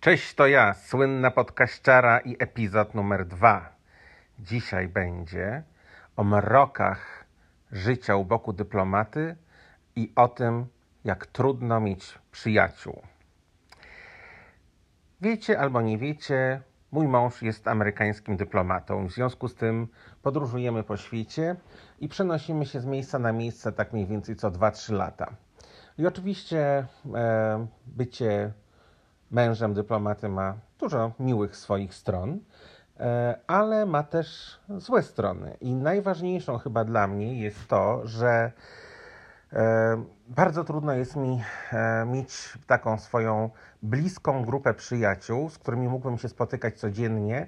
Cześć, to ja, słynna podkaściara i epizod numer dwa. Dzisiaj będzie o mrokach życia u boku dyplomaty i o tym, jak trudno mieć przyjaciół. Wiecie albo nie wiecie, mój mąż jest amerykańskim dyplomatą. W związku z tym podróżujemy po świecie i przenosimy się z miejsca na miejsce tak mniej więcej co 2-3 lata. I oczywiście e, bycie mężem dyplomaty ma dużo miłych swoich stron, e, ale ma też złe strony. I najważniejszą chyba dla mnie jest to, że e, bardzo trudno jest mi e, mieć taką swoją bliską grupę przyjaciół, z którymi mógłbym się spotykać codziennie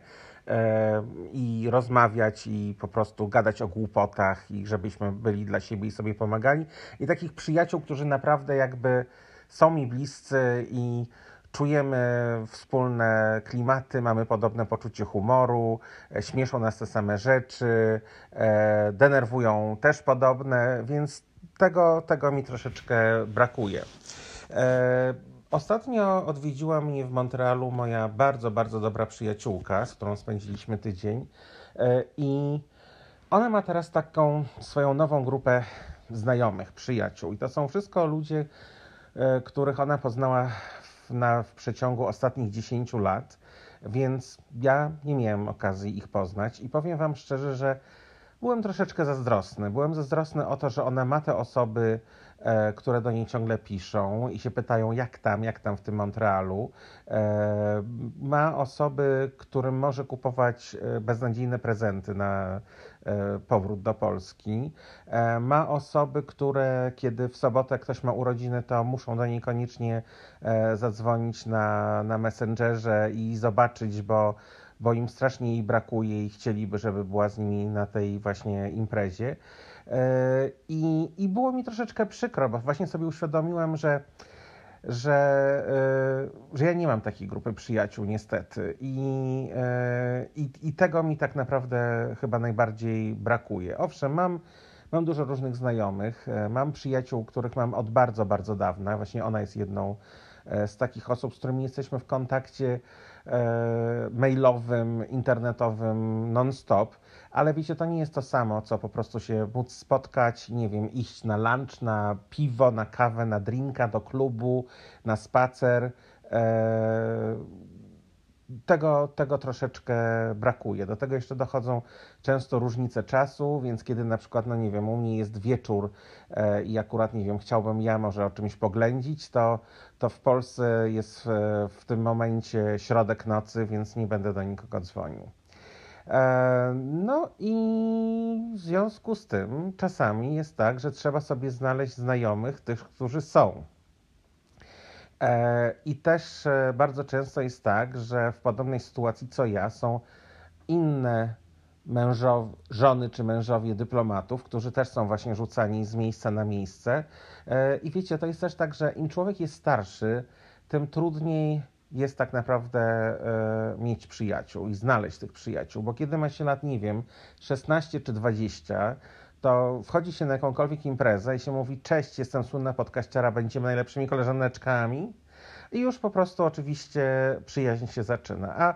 i rozmawiać i po prostu gadać o głupotach i żebyśmy byli dla siebie i sobie pomagali. I takich przyjaciół, którzy naprawdę jakby są mi bliscy i czujemy wspólne klimaty, mamy podobne poczucie humoru, e, śmieszą nas te same rzeczy, e, denerwują też podobne, więc tego, tego mi troszeczkę brakuje. E, ostatnio odwiedziła mnie w Montrealu moja bardzo, bardzo dobra przyjaciółka, z którą spędziliśmy tydzień i ona ma teraz taką swoją nową grupę znajomych, przyjaciół i to są wszystko ludzie, których ona poznała na, w przeciągu ostatnich 10 lat, więc ja nie miałem okazji ich poznać i powiem Wam szczerze, że byłem troszeczkę zazdrosny. Byłem zazdrosny o to, że ona ma te osoby, które do niej ciągle piszą i się pytają, jak tam, jak tam w tym Montrealu. E, ma osoby, którym może kupować e, beznadziejne prezenty na e, powrót do Polski. E, ma osoby, które kiedy w sobotę ktoś ma urodziny, to muszą do niej koniecznie e, zadzwonić na, na Messengerze i zobaczyć, bo bo im strasznie jej brakuje i chcieliby, żeby była z nimi na tej właśnie imprezie. E, I, i było mi troszeczkę przykro, bo właśnie sobie uświadomiłem, że że, e, że ja nie mam takiej grupy przyjaciół, niestety. I, e, i, I tego mi tak naprawdę chyba najbardziej brakuje. Owszem, mam, mam dużo różnych znajomych, mam przyjaciół, których mam od bardzo, bardzo dawna. Właśnie ona jest jedną z takich osób, z którymi jesteśmy w kontakcie mailowym, internetowym non-stop, ale wiecie, to nie jest to samo, co po prostu się móc spotkać, nie wiem, iść na lunch, na piwo, na kawę, na drinka, do klubu, na spacer. E, tego, tego troszeczkę brakuje. Do tego jeszcze dochodzą często różnice czasu, więc kiedy na przykład, no nie wiem, u mnie jest wieczór e, i akurat, nie wiem, chciałbym ja może o czymś poględzić, to, to w Polsce jest w, w tym momencie środek nocy, więc nie będę do nikogo dzwonił. E, no i w związku z tym czasami jest tak, że trzeba sobie znaleźć znajomych, tych, którzy są. E, I też e, bardzo często jest tak, że w podobnej sytuacji co ja są inne mężow, żony czy mężowie dyplomatów, którzy też są właśnie rzucani z miejsca na miejsce. I wiecie, to jest też tak, że im człowiek jest starszy, tym trudniej jest tak naprawdę mieć przyjaciół i znaleźć tych przyjaciół, bo kiedy ma się lat, nie wiem, 16 czy 20, to wchodzi się na jakąkolwiek imprezę i się mówi cześć, jestem słynna podkaściara, będziemy najlepszymi koleżaneczkami i już po prostu oczywiście przyjaźń się zaczyna. A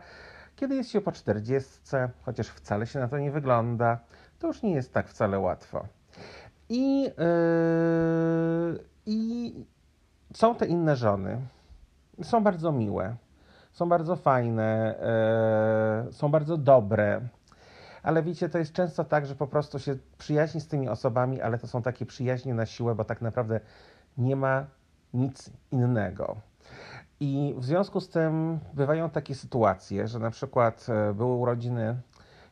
kiedy jest się po czterdziestce, chociaż wcale się na to nie wygląda, to już nie jest tak wcale łatwo. I, yy, i są te inne żony. Są bardzo miłe, są bardzo fajne, yy, są bardzo dobre ale wiecie, to jest często tak, że po prostu się przyjaźni z tymi osobami, ale to są takie przyjaźnie na siłę, bo tak naprawdę nie ma nic innego. I w związku z tym bywają takie sytuacje, że na przykład e, były urodziny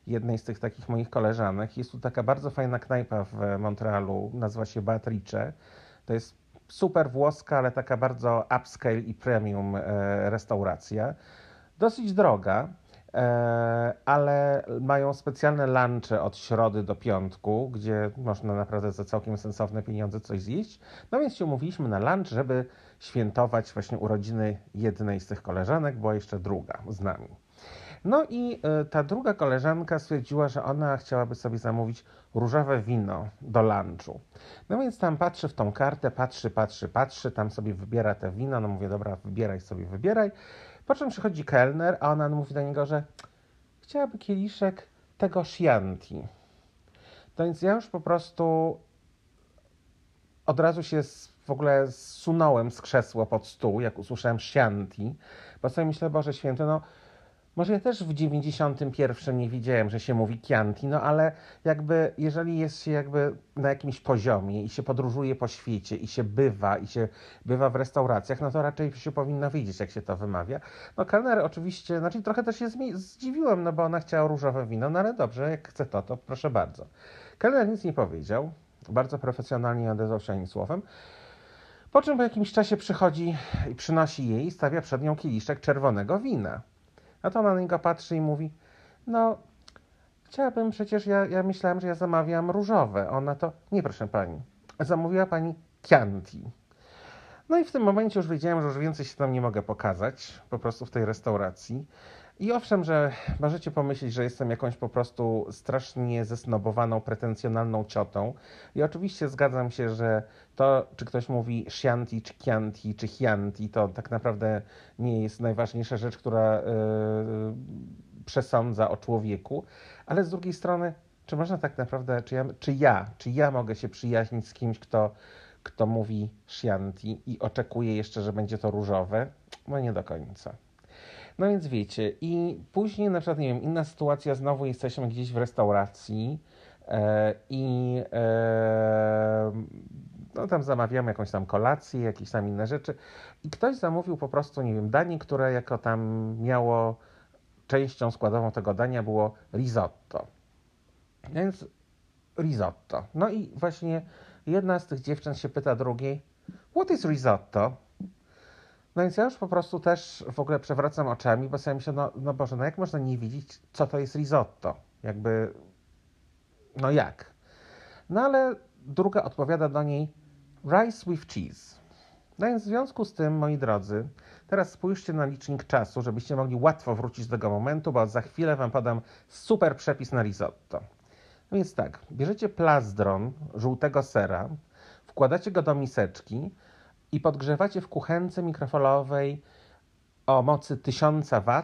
jednej z tych takich moich koleżanek. Jest tu taka bardzo fajna knajpa w Montrealu, nazywa się Beatrice. To jest super włoska, ale taka bardzo upscale i premium e, restauracja. Dosyć droga, E, ale mają specjalne lunche od środy do piątku, gdzie można naprawdę za całkiem sensowne pieniądze coś zjeść. No więc się umówiliśmy na lunch, żeby świętować właśnie urodziny jednej z tych koleżanek, była jeszcze druga z nami. No i y, ta druga koleżanka stwierdziła, że ona chciałaby sobie zamówić różowe wino do lunchu. No więc tam patrzy w tą kartę, patrzy, patrzy, patrzy, tam sobie wybiera te wino. No mówię, dobra, wybieraj sobie, wybieraj. Po czym przychodzi kelner, a ona mówi do niego, że chciałaby kieliszek tego Chianti. No więc ja już po prostu od razu się w ogóle zsunąłem z krzesła pod stół, jak usłyszałem Chianti, bo sobie myślę, Boże Święty, no może ja też w 91 nie wiedziałem, że się mówi Chianti, no ale jakby jeżeli jest się jakby na jakimś poziomie i się podróżuje po świecie i się bywa i się bywa w restauracjach, no to raczej się powinno wiedzieć, jak się to wymawia. No kelner oczywiście, znaczy trochę też się zdziwiłem, no bo ona chciała różowe wino, no ale dobrze, jak chce to, to proszę bardzo. Kelner nic nie powiedział, bardzo profesjonalnie odezwał się ani słowem. Po czym po jakimś czasie przychodzi i przynosi jej i stawia przed nią kieliszek czerwonego wina. A to ona na niego patrzy i mówi, no chciałabym przecież, ja, ja myślałem, że ja zamawiam różowe. Ona to, nie proszę pani, zamówiła pani Chianti. No i w tym momencie już wiedziałem, że już więcej się tam nie mogę pokazać, po prostu w tej restauracji. I owszem, że możecie pomyśleć, że jestem jakąś po prostu strasznie zesnobowaną, pretensjonalną ciotą. I oczywiście zgadzam się, że to, czy ktoś mówi Chianti, czy Chianti, czy Chianti, to tak naprawdę nie jest najważniejsza rzecz, która yy, przesądza o człowieku. Ale z drugiej strony, czy można tak naprawdę, czy ja, czy ja, czy ja mogę się przyjaźnić z kimś, kto, kto mówi Chianti i oczekuje jeszcze, że będzie to różowe? No nie do końca. No więc wiecie, i później na przykład, nie wiem, inna sytuacja, znowu jesteśmy gdzieś w restauracji e, i e, no tam zamawiamy jakąś tam kolację, jakieś tam inne rzeczy i ktoś zamówił po prostu, nie wiem, danie, które jako tam miało częścią składową tego dania było risotto. Więc risotto. No i właśnie jedna z tych dziewczyn się pyta drugiej, what is risotto? No więc ja już po prostu też w ogóle przewracam oczami, bo sobie myślę, no, no Boże, no jak można nie widzieć, co to jest risotto? Jakby, no jak? No ale druga odpowiada do niej rice with cheese. No więc w związku z tym, moi drodzy, teraz spójrzcie na licznik czasu, żebyście mogli łatwo wrócić do tego momentu, bo za chwilę Wam podam super przepis na risotto. No więc tak, bierzecie plazdron żółtego sera, wkładacie go do miseczki, i podgrzewacie w kuchence mikrofalowej o mocy 1000 W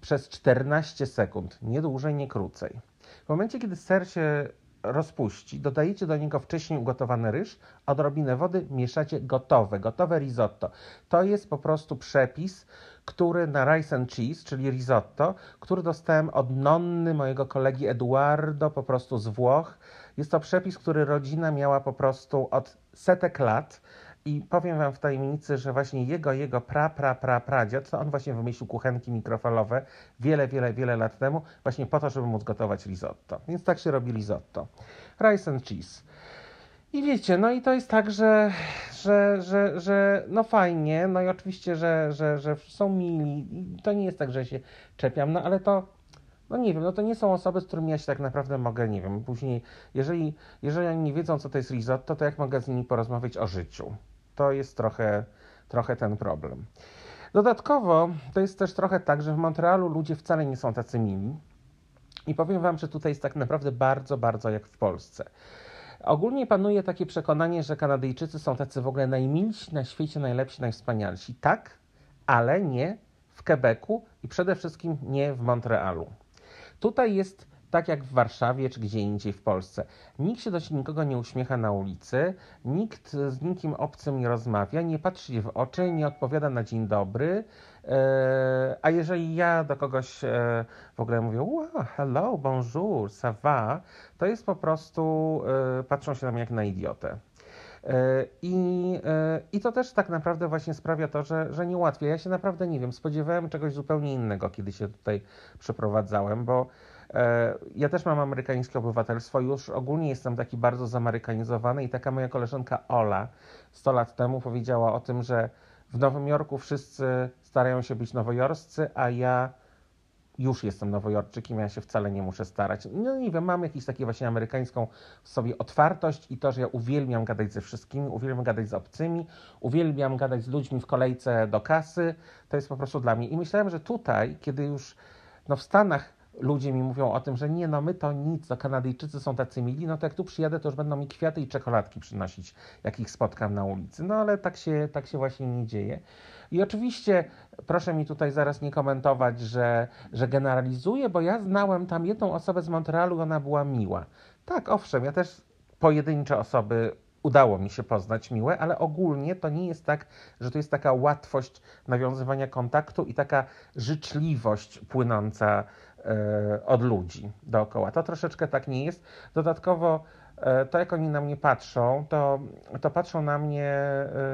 przez 14 sekund, nie dłużej, nie krócej. W momencie, kiedy ser się rozpuści, dodajecie do niego wcześniej ugotowany ryż, odrobinę wody, mieszacie gotowe, gotowe risotto. To jest po prostu przepis, który na rice and cheese, czyli risotto, który dostałem od nonny mojego kolegi Eduardo, po prostu z Włoch. Jest to przepis, który rodzina miała po prostu od setek lat i powiem Wam w tajemnicy, że właśnie jego, jego pra, pra, pra, pradziad, to on właśnie wymyślił kuchenki mikrofalowe wiele, wiele, wiele lat temu, właśnie po to, żeby móc gotować risotto. Więc tak się robi risotto. Rice and cheese. I wiecie, no i to jest tak, że, że, że, że no fajnie, no i oczywiście, że, że, że są mili. To nie jest tak, że się czepiam, no ale to no nie wiem, no to nie są osoby, z którymi ja się tak naprawdę mogę, nie wiem, później, jeżeli, jeżeli oni nie wiedzą, co to jest risotto, to jak mogę z nimi porozmawiać o życiu? To jest trochę, trochę ten problem. Dodatkowo to jest też trochę tak, że w Montrealu ludzie wcale nie są tacy mili. I powiem Wam, że tutaj jest tak naprawdę bardzo, bardzo jak w Polsce. Ogólnie panuje takie przekonanie, że Kanadyjczycy są tacy w ogóle najmilsi na świecie, najlepsi, najwspanialsi. Tak, ale nie w Quebecu i przede wszystkim nie w Montrealu. Tutaj jest tak jak w Warszawie czy gdzie indziej w Polsce. Nikt się do nikogo nie uśmiecha na ulicy, nikt z nikim obcym nie rozmawia, nie patrzy w oczy, nie odpowiada na dzień dobry. E, a jeżeli ja do kogoś e, w ogóle mówię, wow, hello, bonjour, ça va, to jest po prostu, e, patrzą się na mnie jak na idiotę. I, I to też tak naprawdę właśnie sprawia to, że, że nie łatwiej. Ja się naprawdę nie wiem, spodziewałem czegoś zupełnie innego, kiedy się tutaj przeprowadzałem, bo ja też mam amerykańskie obywatelstwo, już ogólnie jestem taki bardzo zamerykanizowany i taka moja koleżanka Ola 100 lat temu powiedziała o tym, że w Nowym Jorku wszyscy starają się być nowojorscy, a ja już jestem nowojorczykiem, ja się wcale nie muszę starać. No nie wiem, mam jakąś taką właśnie amerykańską w sobie otwartość i to, że ja uwielbiam gadać ze wszystkimi, uwielbiam gadać z obcymi, uwielbiam gadać z ludźmi w kolejce do kasy, to jest po prostu dla mnie. I myślałem, że tutaj, kiedy już no w Stanach ludzie mi mówią o tym, że nie, no my to nic, to Kanadyjczycy są tacy mili, no to jak tu przyjadę, to już będą mi kwiaty i czekoladki przynosić, jak ich spotkam na ulicy. No ale tak się, tak się właśnie nie dzieje. I oczywiście proszę mi tutaj zaraz nie komentować, że, że generalizuję, bo ja znałem tam jedną osobę z Montrealu ona była miła. Tak, owszem, ja też pojedyncze osoby udało mi się poznać miłe, ale ogólnie to nie jest tak, że to jest taka łatwość nawiązywania kontaktu i taka życzliwość płynąca od ludzi dookoła. To troszeczkę tak nie jest. Dodatkowo e, to, jak oni na mnie patrzą, to, to patrzą na mnie,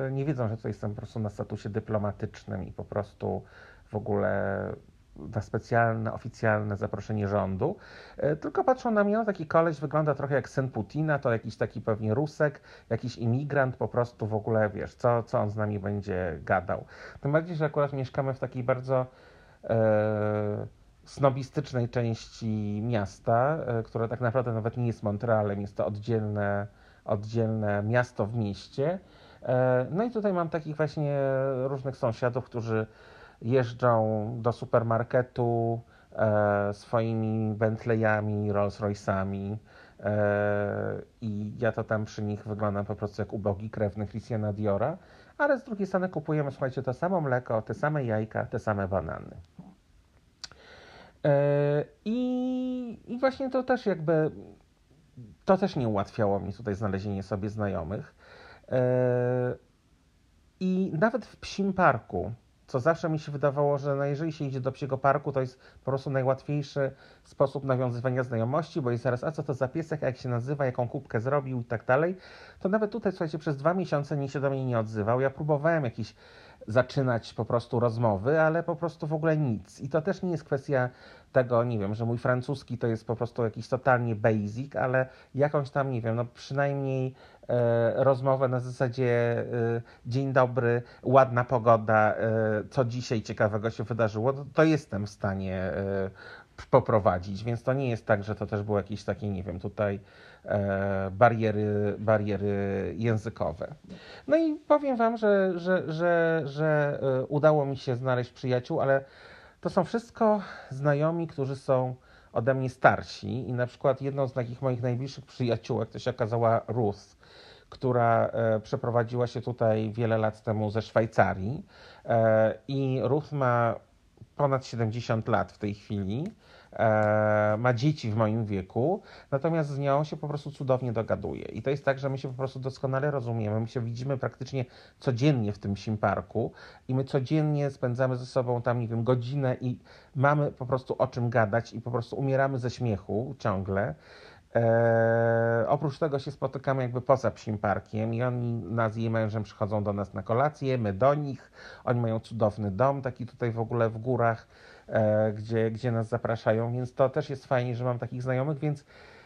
e, nie wiedzą, że to jestem po prostu na statusie dyplomatycznym i po prostu w ogóle na specjalne, oficjalne zaproszenie rządu, e, tylko patrzą na mnie, no taki koleś wygląda trochę jak syn Putina, to jakiś taki pewnie Rusek, jakiś imigrant, po prostu w ogóle, wiesz, co, co on z nami będzie gadał. Tym bardziej, że akurat mieszkamy w takiej bardzo e, snobistycznej części miasta, e, które tak naprawdę nawet nie jest Montrealem, jest to oddzielne, oddzielne miasto w mieście. E, no i tutaj mam takich właśnie różnych sąsiadów, którzy jeżdżą do supermarketu e, swoimi Bentleyami, Rolls Royce'ami i ja to tam przy nich wyglądam po prostu jak ubogi krewny Christiana Diora, ale z drugiej strony kupujemy, słuchajcie, to samo mleko, te same jajka, te same banany. E, I, I właśnie to też jakby, to też nie ułatwiało mi tutaj znalezienie sobie znajomych. E, I nawet w psim parku, co zawsze mi się wydawało, że no jeżeli się idzie do psiego parku, to jest po prostu najłatwiejszy sposób nawiązywania znajomości, bo jest zaraz, a co to za piesek, jak się nazywa, jaką kubkę zrobił i tak dalej. To nawet tutaj, słuchajcie, przez dwa miesiące nikt się do mnie nie odzywał. Ja próbowałem jakiś zaczynać po prostu rozmowy, ale po prostu w ogóle nic. I to też nie jest kwestia tego, nie wiem, że mój francuski to jest po prostu jakiś totalnie basic, ale jakąś tam, nie wiem, no przynajmniej e, rozmowę na zasadzie e, dzień dobry, ładna pogoda, e, co dzisiaj ciekawego się wydarzyło, to, to jestem w stanie e, poprowadzić, więc to nie jest tak, że to też było jakieś takie, nie wiem, tutaj e, bariery, bariery językowe. No i powiem Wam, że, że, że, że e, udało mi się znaleźć przyjaciół, ale to są wszystko znajomi, którzy są ode mnie starsi i na przykład jedną z takich moich najbliższych przyjaciółek to się okazała Ruth, która e, przeprowadziła się tutaj wiele lat temu ze Szwajcarii e, i Ruth ma ponad 70 lat w tej chwili e, ma dzieci w moim wieku, natomiast z nią się po prostu cudownie dogaduje. I to jest tak, że my się po prostu doskonale rozumiemy, my się widzimy praktycznie codziennie w tym sim parku i my codziennie spędzamy ze sobą tam, nie wiem, godzinę i mamy po prostu o czym gadać i po prostu umieramy ze śmiechu ciągle. Eee, oprócz tego się spotykamy jakby poza psim parkiem i oni nas z jej mężem przychodzą do nas na kolację, my do nich. Oni mają cudowny dom, taki tutaj w ogóle w górach, e, gdzie, gdzie nas zapraszają, więc to też jest fajnie, że mam takich znajomych, więc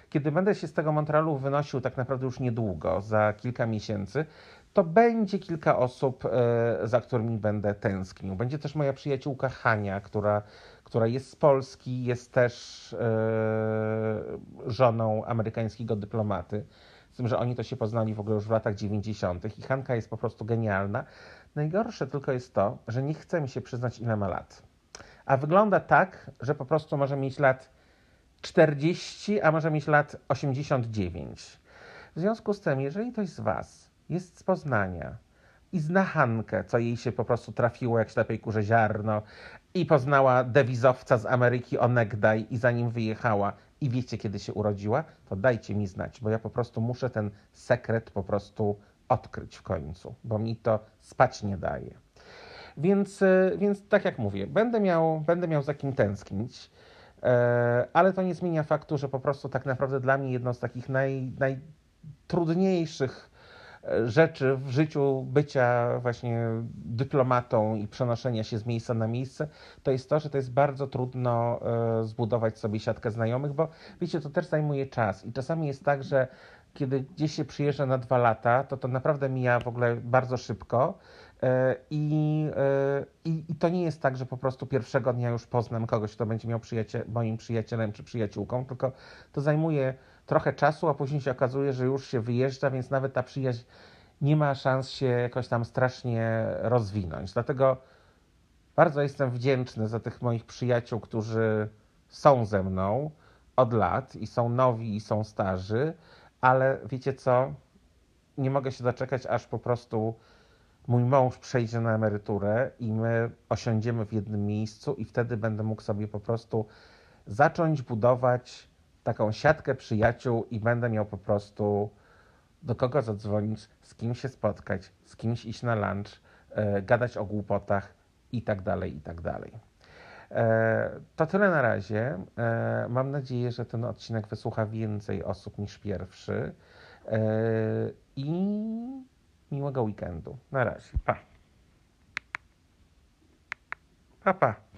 kiedy będę się z tego Montrealu wynosił tak naprawdę już niedługo, za kilka miesięcy, to będzie kilka osób, e, za którymi będę tęsknił. Będzie też moja przyjaciółka Hania, która która jest z Polski, jest też e, żoną amerykańskiego dyplomaty. Z tym, że oni to się poznali w ogóle już w latach 90. i Hanka jest po prostu genialna. Najgorsze tylko jest to, że nie chce mi się przyznać, ile ma lat. A wygląda tak, że po prostu może mieć lat 40, a może mieć lat 89. W związku z tym, jeżeli ktoś z Was jest z Poznania, i zna Hankę, co jej się po prostu trafiło jak ślepej kurze ziarno. I poznała dewizowca z Ameryki onegdaj i zanim wyjechała. I wiecie kiedy się urodziła, to dajcie mi znać, bo ja po prostu muszę ten sekret po prostu odkryć w końcu, bo mi to spać nie daje. Więc, e, więc tak jak mówię, będę miał, będę miał za kim tęsknić, e, ale to nie zmienia faktu, że po prostu tak naprawdę dla mnie jedno z takich naj, najtrudniejszych rzeczy w życiu bycia właśnie dyplomatą i przenoszenia się z miejsca na miejsce, to jest to, że to jest bardzo trudno e, zbudować sobie siatkę znajomych, bo wiecie, to też zajmuje czas i czasami jest tak, że kiedy gdzieś się przyjeżdża na dwa lata, to to naprawdę mija w ogóle bardzo szybko. E, I, e, i, I, to nie jest tak, że po prostu pierwszego dnia już poznam kogoś, kto będzie miał przyjaciel, moim przyjacielem czy przyjaciółką, tylko to zajmuje trochę czasu, a później się okazuje, że już się wyjeżdża, więc nawet ta przyjaźń nie ma szans się jakoś tam strasznie rozwinąć. Dlatego bardzo jestem wdzięczny za tych moich przyjaciół, którzy są ze mną od lat i są nowi i są starzy, ale wiecie co? Nie mogę się doczekać, aż po prostu mój mąż przejdzie na emeryturę i my osiądziemy w jednym miejscu i wtedy będę mógł sobie po prostu zacząć budować taką siatkę przyjaciół i będę miał po prostu do kogo zadzwonić, z kim się spotkać, z kimś iść na lunch, e, gadać o głupotach i tak dalej, i tak dalej. E, to tyle na razie. E, mam nadzieję, że ten odcinek wysłucha więcej osób niż pierwszy. E, I miłego weekendu. Na razie. Pa. Pa, pa.